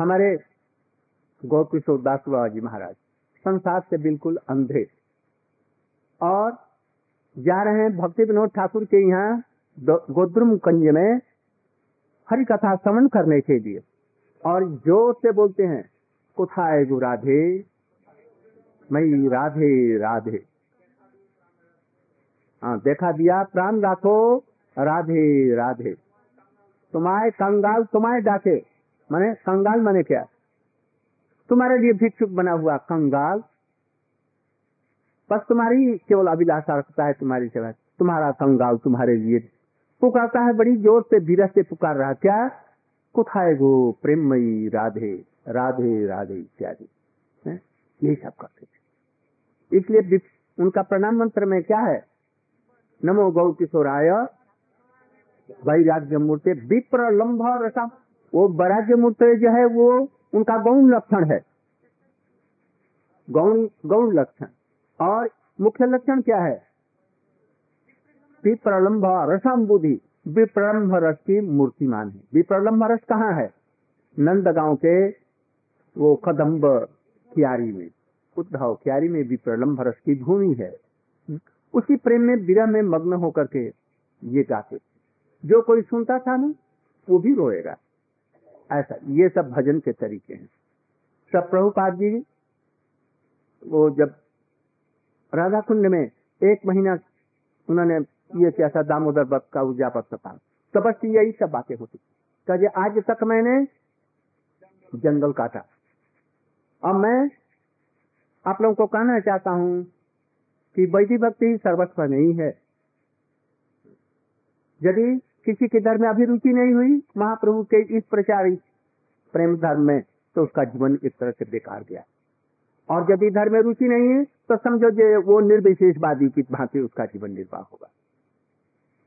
हमारे गौ किशोर दास बाबा जी महाराज, संसार से बिल्कुल अंधे। और जा रहे हैं भक्ति विनोद ठाकुर के यहाँ गोद्रुम कंज में हरि कथा श्रवण करने के लिए। और ज़ोर से बोलते हैं कुथाए गु राधे? मई राधे राधे। हाँ देखा दिया, प्राण राखो, राधे राधे। तुम्हारे कंगाल तुम्हारे डाके। माने कंगाल माने क्या? तुम्हारे लिए भिक्षुक बना हुआ कंगाल। बस तुम्हारी केवल अभिलाषा रखता है तुम्हारी सेवा। तुम्हारा कंगाल तुम्हारे लिए। पुकारता है, बड़ी ज़ोर से विरह से पुकार रहा क्या? कुथाए गो प्रेमयी राधे राधे राधे इत्यादि। यही सब करते थे। इसलिए उनका प्रणाम मंत्र में क्या है? नमो गौ किशोराय वैराग्य मूर्ति विप्र लंब रसा वो वैराग्य मूर्ति जो है, वो उनका गौण लक्षण है। गौण गौण लक्षण। और मुख्य लक्षण क्या है? विप्रलम्भ रसम बुद्धि विप्रलम्भ रस की मूर्तिमान है। विप्रलम्भ रस कहाँ है? नंद गाँव के वो कदम्ब क्यारी में। उद्धव क्यारी में विप्रलम्भ रस की भूमि है। उसी प्रेम में, विरह में मग्न होकर के ये गाते जो कोई सुनता था ना, वो भी रोएगा। ऐसा, ये सब भजन के तरीके हैं। सब प्रभुपाद जी, वो जब राधा कुंड में एक महीना उन्होंने ये किया था, दामोदर भक्त का उजापत था तो बस यही सब बातें होती कहे आज तक मैंने जंगल काटा। अब मैं आप लोगों को कहना चाहता हूँ कि वैधि भक्ति सर्वस्व नहीं है। यदि किसी के धर्म में अभिरुचि नहीं हुई, महाप्रभु के इस प्रचार प्रेम धर्म में तो उसका जीवन एक तरह से बेकार गया। और यदि धर्म में रुचि नहीं है तो समझो जो वो निर्विशेषवादी की भांति उसका जीवन निर्वाह होगा।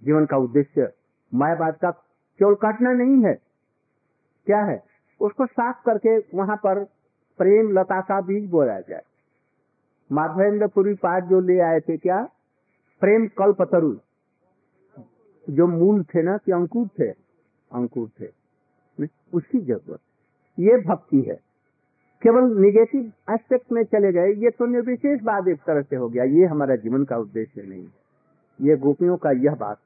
जीवन का उद्देश्य मायावाद का केवल काटना नहीं है। क्या है? उसको साफ़ करके वहाँ पर प्रेम लता का बीज बोया जाए। माधवेंद्रपुरी पाठ जो ले आए थे क्या? प्रेम कल्पतरु। जो मूल थे ना, कि अंकुर थे अंकुर थे उसकी ज़रूरत। ये भक्ति है। केवल निगेटिव एस्पेक्ट में चले गए ये तो निर्विशेष बात एक तरह से हो गया। ये हमारा जीवन का उद्देश्य नहीं ये गोपियों का यह बात।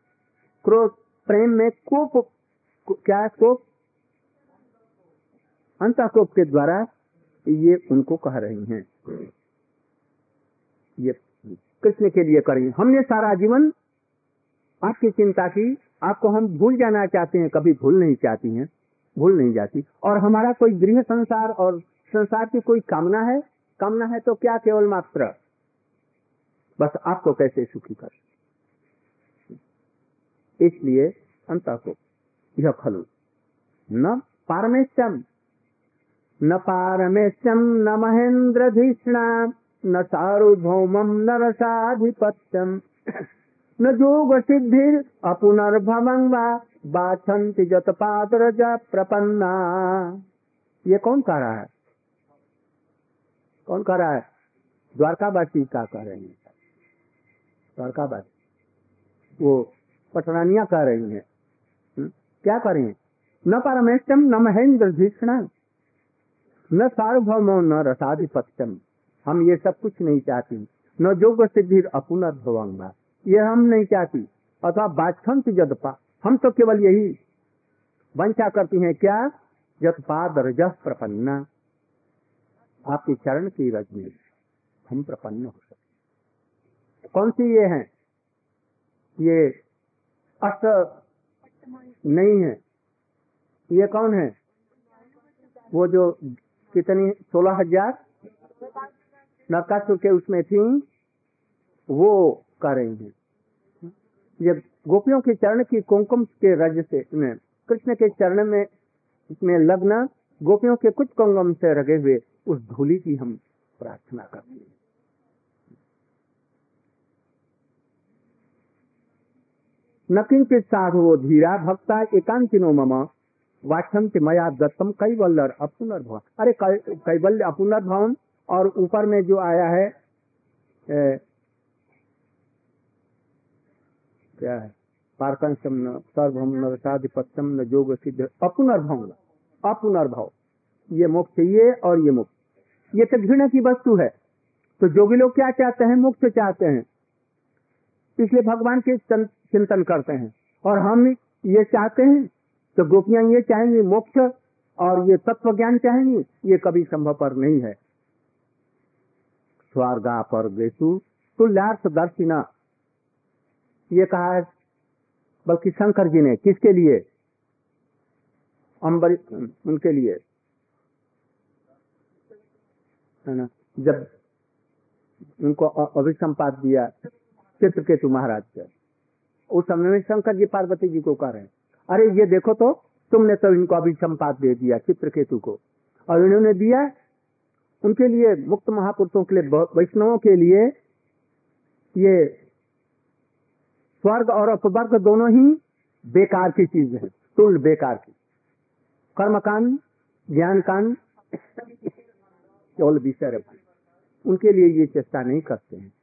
क्रोध, प्रेम में कोप, क्या है कोप? अंत कोप के द्वारा ये उनको कह रही हैं। ये कृष्ण के लिए करें। हमने सारा जीवन आपकी चिंता की, आपको हम भूल जाना चाहते हैं, कभी भूल नहीं चाहती हैं, भूल नहीं जाती। और हमारा कोई गृह संसार और संसार की कोई कामना है? कामना है तो क्या केवल मात्र बस आपको कैसे सुखी कर इसलिए अंत को यह खलु। न पारमेश्यम न पारमेश्यम न महेंद्र धीष्णा, न सार्वभौमम, न रसाधिपत्यम। न जोग सिद्धि अपुनर्भवं वा बाछन्ति जत पादरज प्रपन्ना। ये कौन कह रहा है? कौन कह रहा है? द्वारकावासी का कह रहे हैं। द्वारकावासी। वो पटरानिया कह रही है। क्या करें न परमेष्टम न महेंद्र भीषण न सार्वभौम, न रसाधिपत्यम हम ये सब कुछ नहीं चाहती। न जोग सिद्धि अपुनर्भवंगा ये हम नहीं चाहती अथवा बाजखंत जदपा हम तो केवल यही वंशा करती हैं, क्या? जतपाद रज प्रपन्ना। आपके चरण की रज में हम प्रपन्न हो सकते कौन सी ये हैं? ये अष्ट नहीं है। ये कौन है? वो जो कितनी? सोलह हज़ार? नकाशु के उसमें थी। वो कर रही हैं ये गोपियों के चरण की कुमकुम के रज से कृष्ण के चरण में इसमें लग्न, गोपियों के कुछ कुंगम से रगे हुए, उस धूली की हम प्रार्थना करते हैं। न किंचित साधु धीरा भक्ता, एकांतिनो मम वाक्षंत मया दत्तम कैवल्यर अपुनर्भवन अरे कैवल्य अपुनर्भवन और ऊपर में जो आया है क्या है? पारकंशम न सर्वम न रसाधिपत्यम न, जोग सिद्ध, अपुनर्भव अपुनर्भव। ये मोक्ष ये और ये मोक्ष। ये तो घृणा की वस्तु है। तो जोगी लोग क्या चाहते हैं? मोक्ष चाहते हैं। इसलिए भगवान के चिंतन करते हैं। और हम ये चाहते हैं तो गोपियाँ ये चाहेंगी मोक्ष, और ये तत्व ज्ञान चाहेंगी, ये कभी संभव पर नहीं है। स्वर्गा पर गेसु तुल्यार्थ दर्शिना। ये कहा है, बल्कि शंकर जी ने किसके लिए? अम्बर उनके लिए। है ना? जब उनको अभिसंपात दिया चित्रकेतु महाराज से। उस समय में शंकर जी पार्वती जी को कह रहे हैं, अरे, ये देखो तो तुमने तो इनको अभिसंपात दे दिया चित्रकेतु को। और इन्होंने दिया उनके लिए मुक्त महापुरुषों के लिए वैष्णवों के लिए ये स्वर्ग और अपवर्ग दोनों ही बेकार की चीज़ है। तुल बेकार की। कर्म कांड ज्ञान कांड केवल विषय उनके लिए ये चेष्टा नहीं करते हैं।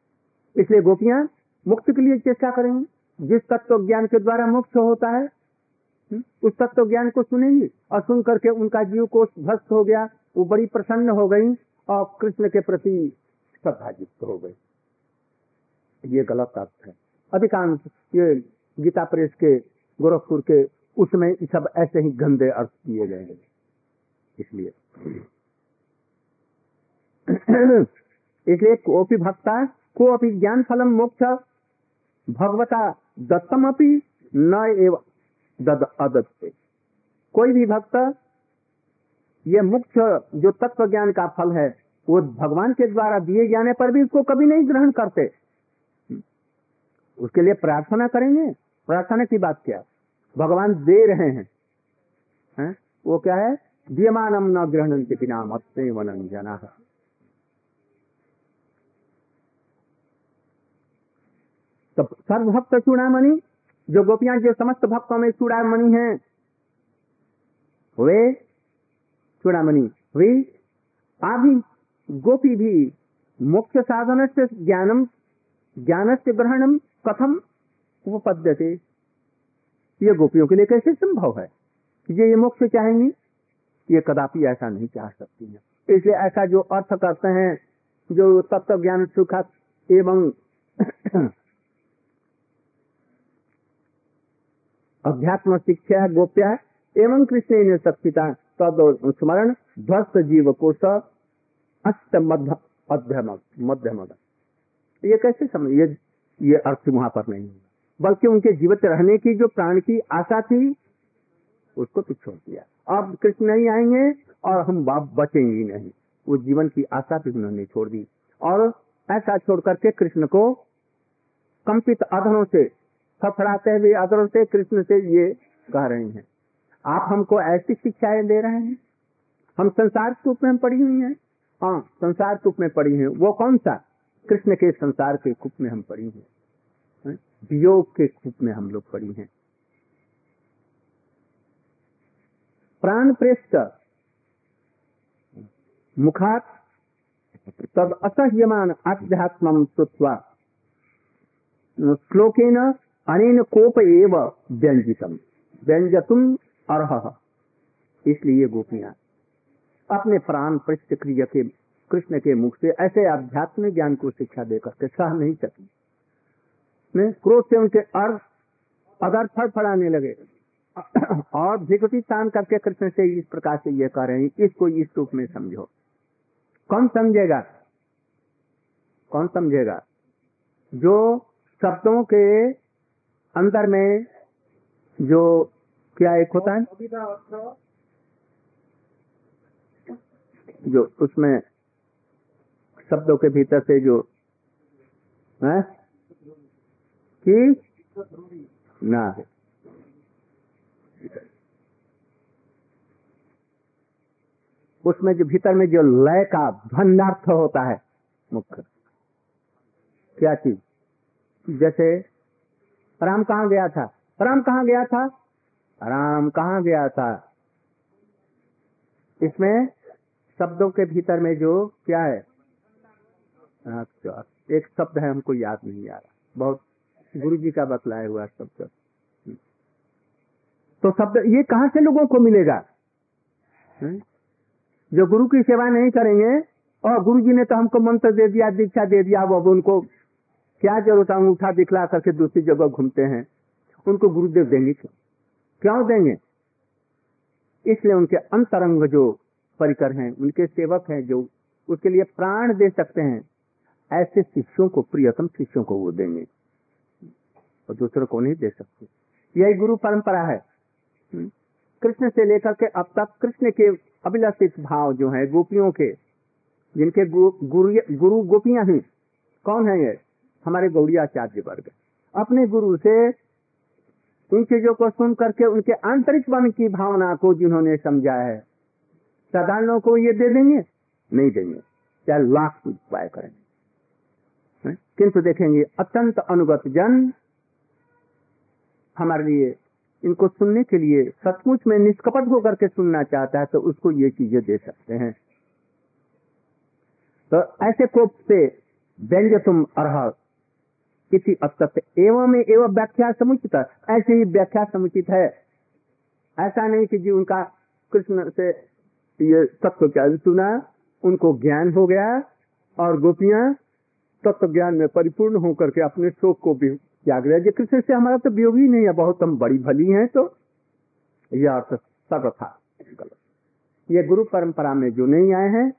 इसलिए गोपियाँ मुक्त के लिए चेष्टा करेंगे। जिस तत्व ज्ञान के द्वारा मुक्त होता है हम्म, उस तत्व ज्ञान को सुनेंगी और सुन करके उनका जीव को भस्त हो गया वो बड़ी प्रसन्न हो गई और कृष्ण के प्रति श्रद्धा युक्त हो गई। ये गलत अर्थ है। अधिकांश ये गीता प्रेस के, गोरखपुर के, उसमें सब ऐसे ही गंदे अर्थ किए गए हैं। इसलिए। इसलिए कोपी भक्ता को अपनी ज्ञान फलम मोक्ष, भगवता दत्तम अपनी न एवं अदत्ते। कोई भी भक्त, ये मुख्य जो तत्व ज्ञान का फल है, वो भगवान के द्वारा दिए जाने पर भी उसको कभी नहीं ग्रहण करते। उसके लिए प्रार्थना करेंगे? प्रार्थना की बात क्या? भगवान दे रहे हैं। है? वो क्या है? दियमानम न ग्रहण के बिना मत वनन जना। तो सर्वभक्त चूड़ामणि, जो गोपियाँ, जो समस्त भक्तों में चूड़ामणि हैं, वे चूड़ामणि, वे अभी गोपी भी मुख्य साधन से ज्ञानम ज्ञान से ग्रहणम कथम उपपद्यते। ये गोपियों के लिए कैसे संभव है कि ये मोक्ष चाहेंगी? ये कदापि ऐसा नहीं चाह सकती है। इसलिए ऐसा जो अर्थ करते हैं, जो तत्व ज्ञान सुख एवं अध्यात्म शिक्षा गोप्या एवं कृष्ण ने सत्पिता तद स्मरण, ध्वस्त जीव कोश अष्ट मध्य मध्यम ये कैसे समझ ये ये अर्थ वहाँ पर नहीं बल्कि उनके जीवित रहने की जो प्राण की आशा थी, उसको तो छोड़ दिया। अब कृष्ण नहीं आएँगे और हम बाप बचेंगे नहीं। वो जीवन की आशा भी उन्होंने छोड़ दी। और ऐसा छोड़ करके कृष्ण को कंपित अधनों से फड़फड़ाते हुए अदरों से कृष्ण से ये कह रहे हैं, आप हमको ऐसी शिक्षाएँ दे रहे हैं? हम संसार रूप में पड़ी हुई हैं? हाँ संसार रूप में पड़ी हैं। वो कौन सा? कृष्ण के संसार के कुप में हम पड़ी हैं वियोग के कुप में हम लोग पड़ी हैं। प्राण प्रेष्ठ मुखात तब असह्यमान आध्यात्म श्रुत्वा, श्लोकेन अनेन कोप एव व्यंजितम व्यंजतुम अर्ह। इसलिए गोपियाँ, अपने प्राण पृष्ठ क्रिया के कृष्ण के मुख से ऐसे आध्यात्मिक ज्ञान को शिक्षा देकर के सह नहीं सकी। क्रोध से उनके अर्थ अगर फड़फड़ाने लगे और भिकुटी तान करके कृष्ण से इस प्रकार से ये कह रहे हैं इसको इस रूप में समझो। कौन समझेगा? कौन समझेगा? जो शब्दों के अंदर में जो क्या एक होता है। जो उसमें शब्दों के भीतर से जो, है? कि? ना। है उसमें जो, भीतर में जो लय का धन्यार्थ होता है, मुख्य। क्या चीज़? जैसे, राम कहाँ गया था? राम कहाँ गया था? राम कहाँ गया था? इसमें शब्दों के भीतर में जो, क्या है? अच्छा एक शब्द है, हमको याद नहीं आ रहा। बहुत गुरु जी का बतलाया हुआ शब्द। तो शब्द, ये कहाँ से लोगों को मिलेगा? जो गुरु की सेवा नहीं करेंगे, और गुरु जी ने तो हमको मंत्र दे दिया, दीक्षा दे दिया, वो अब उनको क्या ज़रूरत है? अंगूठा दिखला करके दूसरी जगह घूमते हैं। उनको गुरुदेव देंगे क्यों? क्यों देंगे? इसलिए उनके अंतरंग जो परिकर हैं, उनके सेवक हैं, जो उसके लिए प्राण दे सकते हैं ऐसे शिष्यों को, प्रियतम शिष्यों को वो देंगे। और दूसरों को नहीं दे सकते। यही गुरु परंपरा है। हम्म। कृष्ण से लेकर के अब तक कृष्ण के अभिलषित भाव जो है, गोपियों के, जिनके गुरु गुरु गोपियाँ ही, कौन है ये? हमारे गौड़ियाचार्य वर्ग। अपने गुरु से उन चीज़ों को सुन करके उनके आंतरिक मन की भावना को जिन्होंने समझा है साधारणों को ये दे देंगे? नहीं देंगे। चाहे लाख उपाय करेंगे किंतु देखेंगे, अत्यंत अनुगत जन हमारे लिए, इनको सुनने के लिए सचमुच में निष्कपट होकर के सुनना चाहता है तो उसको ये चीज़ें दे सकते हैं। तो ऐसे कोप से व्यंग तुम अर्ह, किसी अत्यत एवं एवं व्याख्या समुचित ऐसे ही व्याख्या समुचित है। ऐसा नहीं कि जी उनका कृष्ण से ये तत्व ज्ञान सुना, उनको ज्ञान हो गया, और गोपियाँ तत्व ज्ञान में परिपूर्ण होकर के अपने शोक को भी त्याग रहे कृष्ण से हमारा तो वियोग ही नहीं है, बहुत हम बड़ी भली हैं तो यह अर्थ सर्वथा गलत। ये गुरु परंपरा में जो नहीं आए हैं,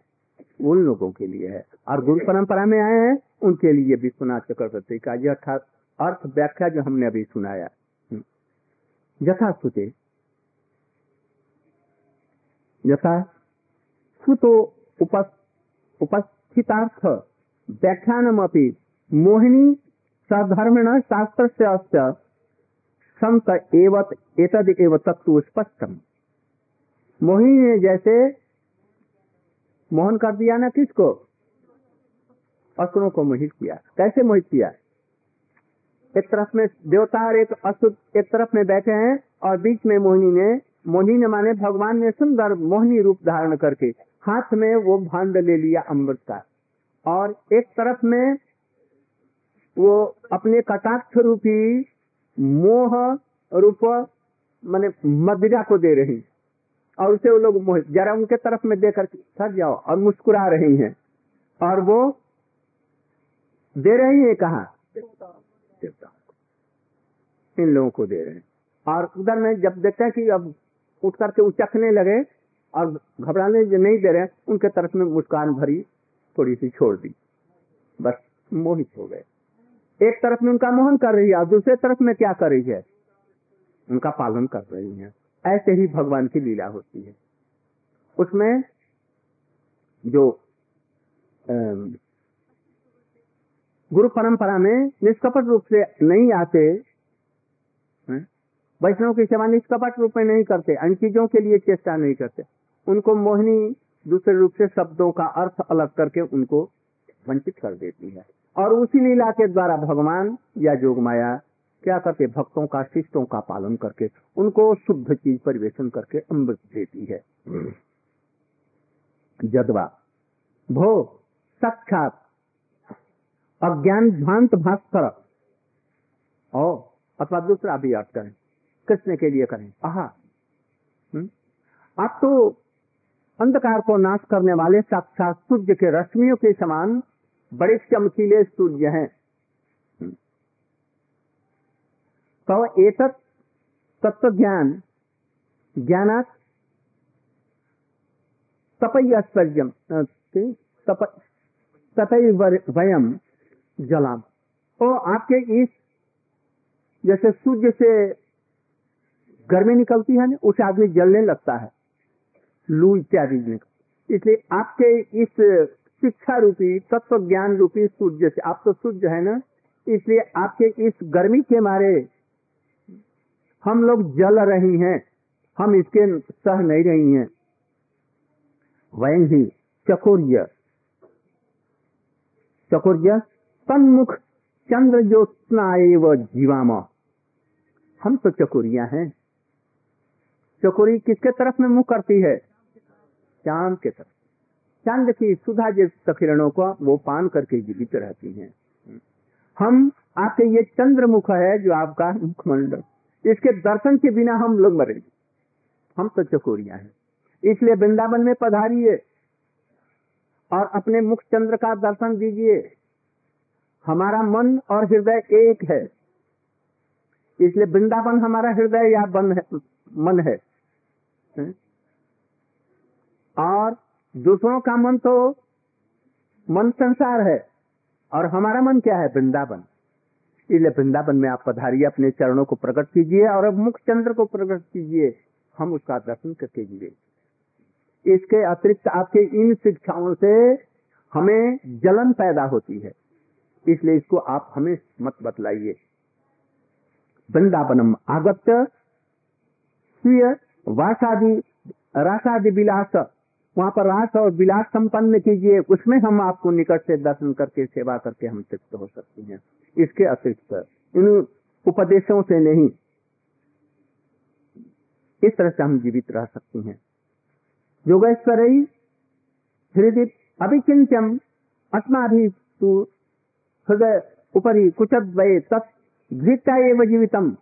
उन लोगों के लिए है। और गुरु परंपरा में आए हैं, उनके लिए विश्वनाथ चक्रवर्ती का यह अर्थात अर्थ व्याख्या जो हमने अभी सुनाया हम्म। यथा सुते। यथा सुतो उपस्थितार्थ। व्याख्यानम अपनी मोहिनी सधर्मिण शास्त्र संत एवत एतद एव तत्व स्पष्टम। मोहिनी ने जैसे मोहन कर दिया ना किसको? असुरों को मोहित किया। कैसे मोहित किया? एक तरफ़ में देवता और एक असुर एक तरफ़ में बैठे हैं और बीच में मोहिनी ने मोहिनी ने माने भगवान ने सुंदर मोहिनी रूप धारण करके हाथ में वो भांड ले लिया अमृत का। और एक तरफ़ में वो अपने कटाक्ष रूपी मोह रूप, माने मदिरा को दे रही और उसे वो लोग मोहित, जरा उनके तरफ़ में देकर थक जाओ और मुस्कुरा रही हैं। और वो दे रही है कहा? इन लोगों को दे रहे हैं। और उधर में जब देखते हैं कि अब उठ करके उचकने लगे और घबराने नहीं दे रहे उनके तरफ़ में मुस्कान भरी थोड़ी सी छोड़ दी। बस मोहित हो गए। एक तरफ़ में उनका मोहन कर रही है, और दूसरे तरफ़ में क्या कर रही है? उनका पालन कर रही है। ऐसे ही भगवान की लीला होती है। उसमें जो गुरु परंपरा में निष्कपट रूप से नहीं आते वैष्णव की सेवा निष्कपट रूप में नहीं करते इन चीज़ों के लिए चेष्टा नहीं करते, उनको मोहिनी दूसरे रूप से शब्दों का अर्थ अलग करके उनको वंचित कर देती है और उसी लीला के द्वारा भगवान या जोग माया क्या करते भक्तों का, शिष्टों का पालन करके उनको शुद्ध चीज़ परिवेशन करके अमृत देती है जदवा, भो, साक्षात अज्ञान भ्रांत भास्कर ओ, अथवा दूसरा भी अर्थ करें, कृष्ण के लिए करें, आहा हम्म? आप तो अंधकार को नाश करने वाले साक्षात सूर्य के रश्मियों के समान बड़े चमकीले सूर्य हैं? तो एक तत्व ज्ञान ज्ञानात तपय्यम तपय वयम जलाम। तो आपके इस, जैसे सूर्य से गर्मी निकलती है ना, उसे आदमी जलने लगता है। लू इत्यादि इसलिए आपके इस शिक्षा रूपी, तत्व ज्ञान रूपी सूर्य से, आप तो सूर्य है ना? इसलिए आपके इस गर्मी के मारे हम लोग जल रही हैं, हम इसके सह नहीं रही हैं। वही ही चकोर्य। चकोर्य सन्मुख चंद्र ज्योत्ना एवं जीवाम। हम तो चकोरिया हैं। चकोरी किसके तरफ़ में मुँह करती है? चाँद के तरफ़। चाँद की सुधा जिस किरणों को वो पान करके जीवित रहती हैं। हम आपके ये चंद्र मुख है जो आपका मुखमंडल। इसके दर्शन के बिना हम लोग मरेंगे हम तो चकोरिया हैं। इसलिए वृंदावन में पधारिए और अपने मुख चंद्र का दर्शन दीजिए। हमारा मन और हृदय एक है। इसलिए वृंदावन हमारा हृदय या बन है, मन है। और दूसरों का मन तो मन संसार है। और हमारा मन क्या है? वृंदावन। इसलिए वृंदावन में आप पधारिए, अपने चरणों को प्रकट कीजिए और मुख चंद्र को प्रकट कीजिए। हम उसका दर्शन करके जीवे इसके अतिरिक्त आपके इन शिक्षाओं से हमें जलन पैदा होती है। इसलिए इसको आप हमें मत बतलाइए। वृंदावनम आगत्य स्वीय वासादि, रासादि विलास वहाँ पर रास और विलास संपन्न कीजिए, उसमें हम आपको निकट से दर्शन करके, सेवा करके हम तृप्त हो सकते हैं। इसके अतिरिक्त, इन उपदेशों से नहीं, इस तरह से हम जीवित रह सकते हैं। योगेश्वर हृदय अभिचिंत्यम अस्माभि हृदय उपरी कुचद्वये तत्ता एवं जीवितम।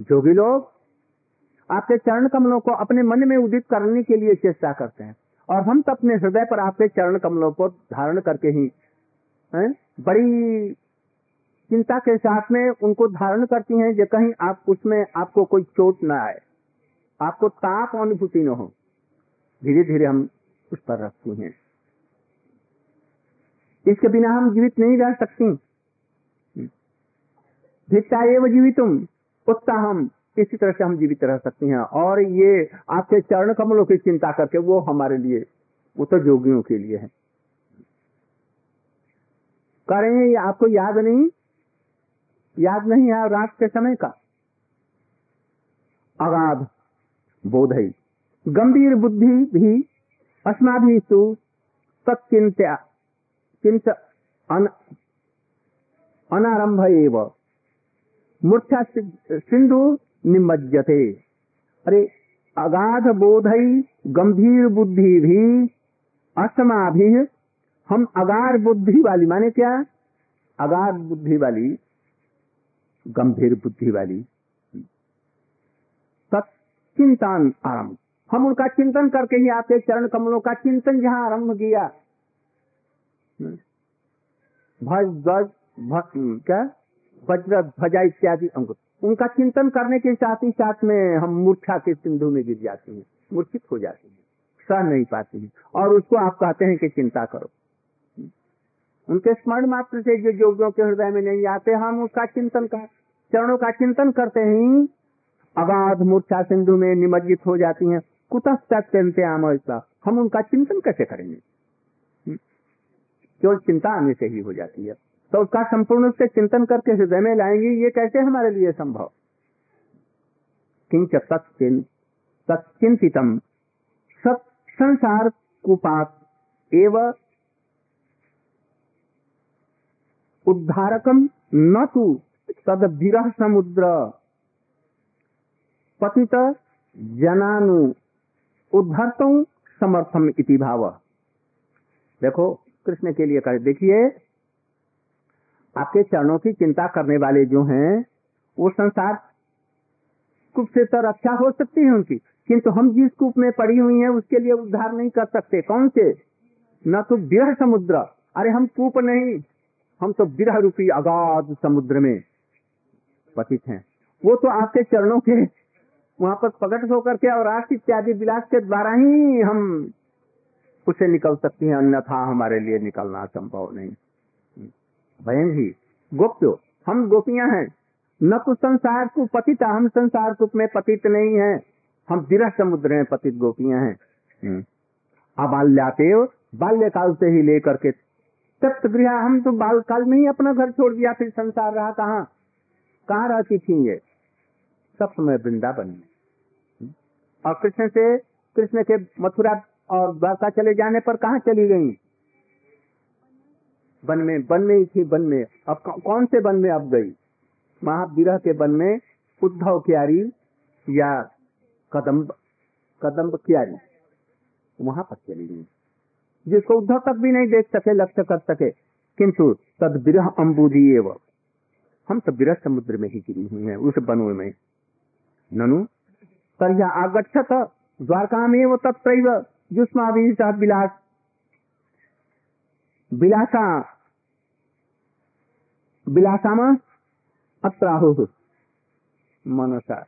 जो भी लोग आपके चरण कमलों को अपने मन में उदित करने के लिए चेष्टा करते हैं। और हम तो अपने हृदय पर आपके चरण कमलों को धारण करके ही, है? बड़ी चिंता के साथ में उनको धारण करती हैं जो कहीं आप उसमें आपको कोई चोट ना आए। आपको ताप अनुभूति न हो। धीरे धीरे हम उस पर रखते हैं। इसके बिना हम जीवित नहीं रह सकती। भिक्षा एवं जीवितुम उत्साहम इसी तरह से हम जीवित रह सकते हैं। और ये आपके चरण कमलों की चिंता करके वो हमारे लिए वो तो जोगियों के लिए है। करें ये आपको याद नहीं? याद नहीं है रात के समय का? अगाध बोध है। गंभीर बुद्धि भी अस्माभि तो तत्चिंत्या चिंत अन, अनारंभ एवं। मूर्छा सिंधु निमज्जते। अरे अगाध बोधई गंभीर बुद्धि भी असमा भी हम अगार बुद्धि वाली, माने क्या? अगार बुद्धि वाली, गंभीर बुद्धि वाली। चिंतन आरंभ। हम उनका चिंतन करके ही आपके चरण कमलों का चिंतन जहाँ आरंभ किया। भज क्या? वज्र, ध्वजा इत्यादि अंकुर। उनका चिंतन करने के साथ ही साथ में हम मूर्छा के सिंधु में गिर जाते हैं मूर्छित हो जाते हैं, सह नहीं पाते हैं। और उसको आप कहते हैं कि चिंता करो। उनके स्मरण मात्र से जो योगियों के हृदय में नहीं आते, हम उसका चिंतन कर, चरणों का चिंतन करते ही। अगाध मूर्छा सिंधु में निमज्जित हो जाती हैं। कुतस्ते आम हम उनका चिंतन कैसे करेंगे? केवल चिंता आने से ही हो जाती है। तो उसका संपूर्ण रूप से चिंतन करके हृदय में लाएँगे, ये कैसे हमारे लिए संभव? किंच तत्चिंतितम सत संसार कुपात एवं उद्धारकम न तो तद विरह समुद्र। पतित जनानु, उद्धर्त समर्थम इति भाव। देखो, कृष्ण के लिए कर देखिए आपके चरणों की चिंता करने वाले जो हैं, वो संसार कुप से तो रक्षा हो सकती है उनकी। किंतु हम जिस कूप में पड़ी हुई हैं, उसके लिए उद्धार नहीं कर सकते। कौन से? न तो विरह समुद्र। अरे हम कूप नहीं, हम तो विरह रूपी अगाध समुद्र में पतित हैं। वो तो आपके चरणों के वहाँ पर प्रकट होकर के और राष्ट्र इत्यादि विलास के द्वारा ही हम उसे निकल सकती हैं, अन्यथा हमारे लिए निकलना संभव नहीं। भयंग ही। गोप्यो, हम गोपियाँ हैं। न तो संसार को पतित, हम संसार कुप में पतित नहीं है। हम विरह समुद्र में पतित गोपियाँ हैं। हम्म। अबाल्याते बाल्यकाल से ही लेकर के तप्त गृह, हम तो बाल काल में ही अपना घर छोड़ दिया, फिर संसार रहा कहाँ? कहाँ रहती थी ये? सब समय वृंदावन में। हम्म। और कृष्ण से, कृष्ण के मथुरा और द्वारका चले जाने पर कहा चली गई? वन में वन में ही थी वन में। अब कौन से वन में अब गई? महाविरह के वन में उद्धव क्यारी या कदम्ब कदम्ब क्यारी। वहाँ पर चली गई। जिसको उद्धव तक भी नहीं देख सके, लक्ष्य कर सके, किंतु तद विरह अम्बुदी एवं। हम सब विरह समुद्र में ही गिरी हुई है, उस बनों में। ननु तर यह द्वारका में वो तत्व जुष्मा भी विलास। विलासा विलासामा अत्राहु। मनसा।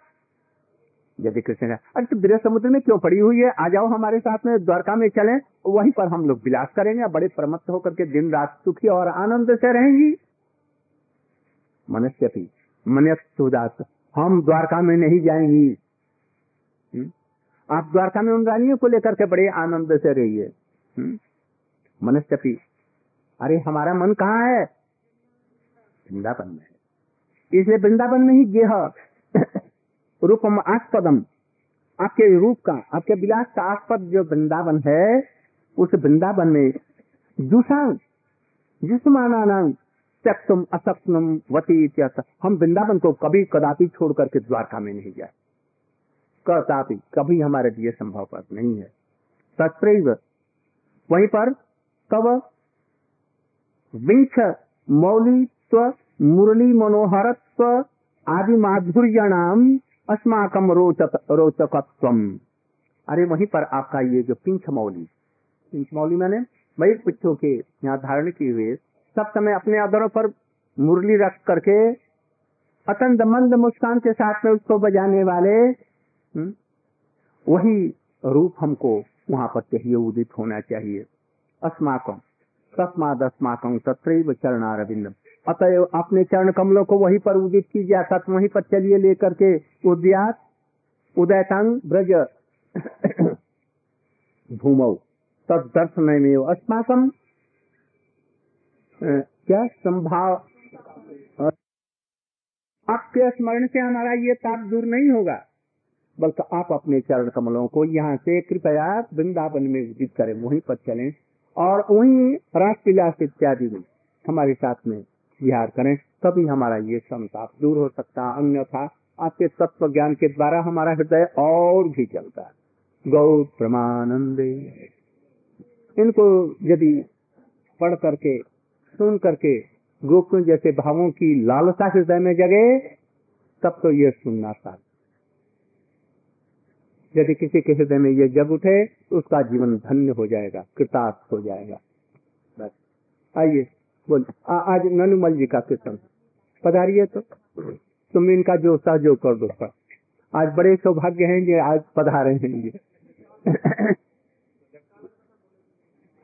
यदि कृष्ण का अरे तो ब्रह समुद्र में क्यों पड़ी हुई है? आ जाओ हमारे साथ में, द्वारका में चलें। वहीं पर हम लोग विलास करेंगे। बड़े प्रमत्त होकर के दिन रात सुखी और आनंद से रहेंगी। मनुष्य भी मनुष्य हम द्वारका में नहीं जाएँगी। हम्म? आप द्वारका में उन रानियों को लेकर के बड़े आनंद से रहिए। हम्म? मनुष्य अरे हमारा मन कहाँ है? वृंदावन में है। इसलिए वृंदावन में ही गेह रूपम आस्पदम, आपके रूप का, आपके विलास का आस्पद जो वृंदावन है, उस वृंदावन में जुसांग जुसमाना नाम असक्तम वती हम वृंदावन को कभी कदापि छोड़ करके द्वारका में नहीं जाए। कदापि, कभी हमारे लिए संभव नहीं है। तत्व वहीं पर कब विंश मौलित्व मुरली मनोहरत्व आदि माधुर्य नाम अस्माकम रोचक रोचकत्व अरे वहीं पर आपका ये जो पिंच मौली पिंच मौली मैंने वही पिछो के यहाँ धारण किए हुए सब समय अपने आदरों पर मुरली रख करके अतंत मंद मुस्कान के साथ में उसको बजाने वाले हुँ? हम्म, वही रूप हमको वहाँ पर चाहिए उदित होना चाहिए अस्माकम तस्माद अस्माकम तत्रैव चरणारविंदम अतएव अपने चरण कमलों को वहीं पर उदित कीजिए, अर्थात वहीं पर चलिए लेकर के उद्यात उदयतांग ब्रज भूमौ तद दर्शन में अस्माकम क्या संभाव आपके स्मरण से हमारा ये ताप दूर नहीं होगा, बल्कि आप अपने चरण कमलों को यहाँ से कृपया वृंदावन में उदित करें, वहीं पर चलें। और वही रास विलास इत्यादि में हमारे साथ में विहार करें, तभी हमारा ये संताप दूर हो सकता है अन्यथा आपके तत्व ज्ञान के द्वारा हमारा हृदय और भी चलता है। गौ प्रमानंदे। इनको यदि पढ़ करके, सुन करके गोकुल जैसे भावों की लालसा हृदय में जगे, तब तो ये सुनना था यदि किसी के हृदय में ये जग उठे तो उसका जीवन धन्य हो जाएगा कृतार्थ हो जाएगा। बस आइए बोल आ, आज ननुमल जी का कीर्तन। पधारिए तो। तुम इनका जो सहयोग कर दो पर आज बड़े सौभाग्य हैं ये आज पधारे हैं ये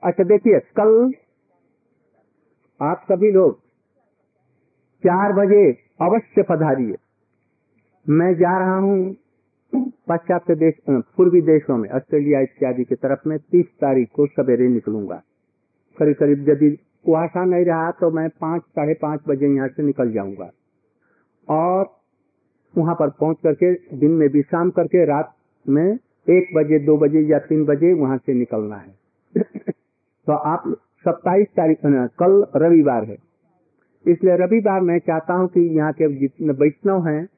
अच्छा देखिए कल आप सभी लोग चार बजे अवश्य पधारिए। मैं जा रहा हूँ पाश्चात्य देश पूर्वी देशों में, ऑस्ट्रेलिया इत्यादि की तरफ़ में तीस तारीख को सवेरे निकलूँगा। करीब करीब यदि कुहासा नहीं रहा तो मैं पाँच, साढ़े पाँच बजे यहाँ से निकल जाऊँगा। और वहाँ पर पहुँच करके, दिन में विश्राम करके, रात में एक बजे, दो बजे या तीन बजे वहाँ से निकलना है। तो आप सत्ताईस तारीख कल रविवार है। इसलिए रविवार मैं चाहता हूँ कि यहाँ के जितने वैष्णव हैं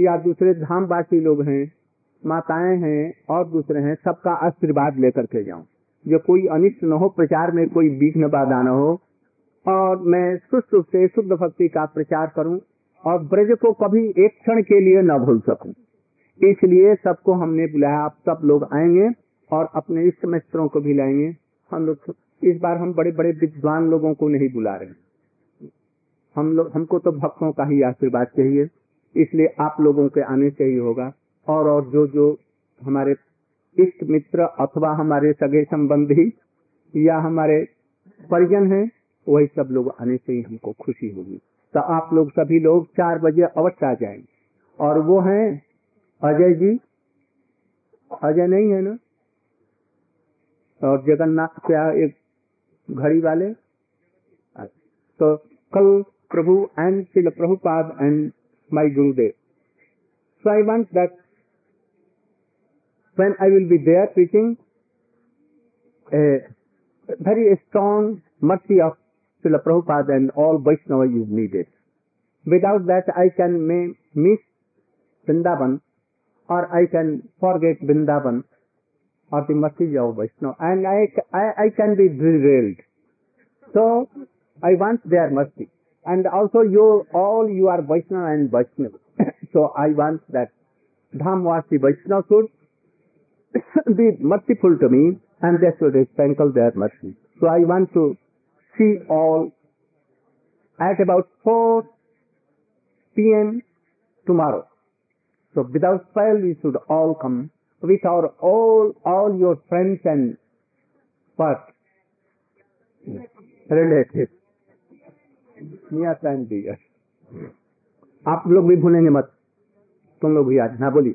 या दूसरे धामवासी लोग हैं, माताएँ हैं और दूसरे हैं, सबका आशीर्वाद लेकर के जाऊँ। जो कोई अनिष्ट न हो, प्रचार में कोई विघ्न बाधा न हो। और मैं सुस्त रूप से शुद्ध भक्ति का प्रचार करूँ और ब्रज को कभी एक क्षण के लिए न भूल सकूँ। इसलिए सबको हमने बुलाया, आप सब लोग आएँगे और अपने इष्ट मित्रों को भी लाएँगे। हम लोग इस बार हम बड़े बड़े विद्वान लोगों को नहीं बुला रहे हम लोग हमको तो भक्तों का ही आशीर्वाद चाहिए। इसलिए आप लोगों के आने से ही होगा। और और जो जो हमारे इष्ट मित्र अथवा हमारे सगे संबंधी या हमारे परिजन हैं, वही सब लोग आने से ही हमको खुशी होगी। तो आप लोग सभी लोग चार बजे अवश्य आ जाएँगे। और वो हैं अजय जी। अजय नहीं है ना? और जगन्नाथ क्या एक घड़ी वाले। तो कल Prabhu and Shri Prabhupada and my Gurudev. So I want that when I will be there preaching, a very strong mercy of Srila Prabhupada and all Vaishnava is needed. Without that I can may miss Vrindavan or I can forget Vrindavan or the mercy of Vaishnava and I, I, I can be derailed. So I want their mercy. And also you, all you are Vaishnava and Vaishnava. so I want that Dhamvasi Vaishnava should be merciful to me and they should sprinkle their mercy. So I want to see all at about 4 p.m. tomorrow. So without fail we should all come with our all, all your friends and what? Relatives. Near time. आप लोग भी भूलेंगे मत तुम लोग भी आज हाँ बोलिए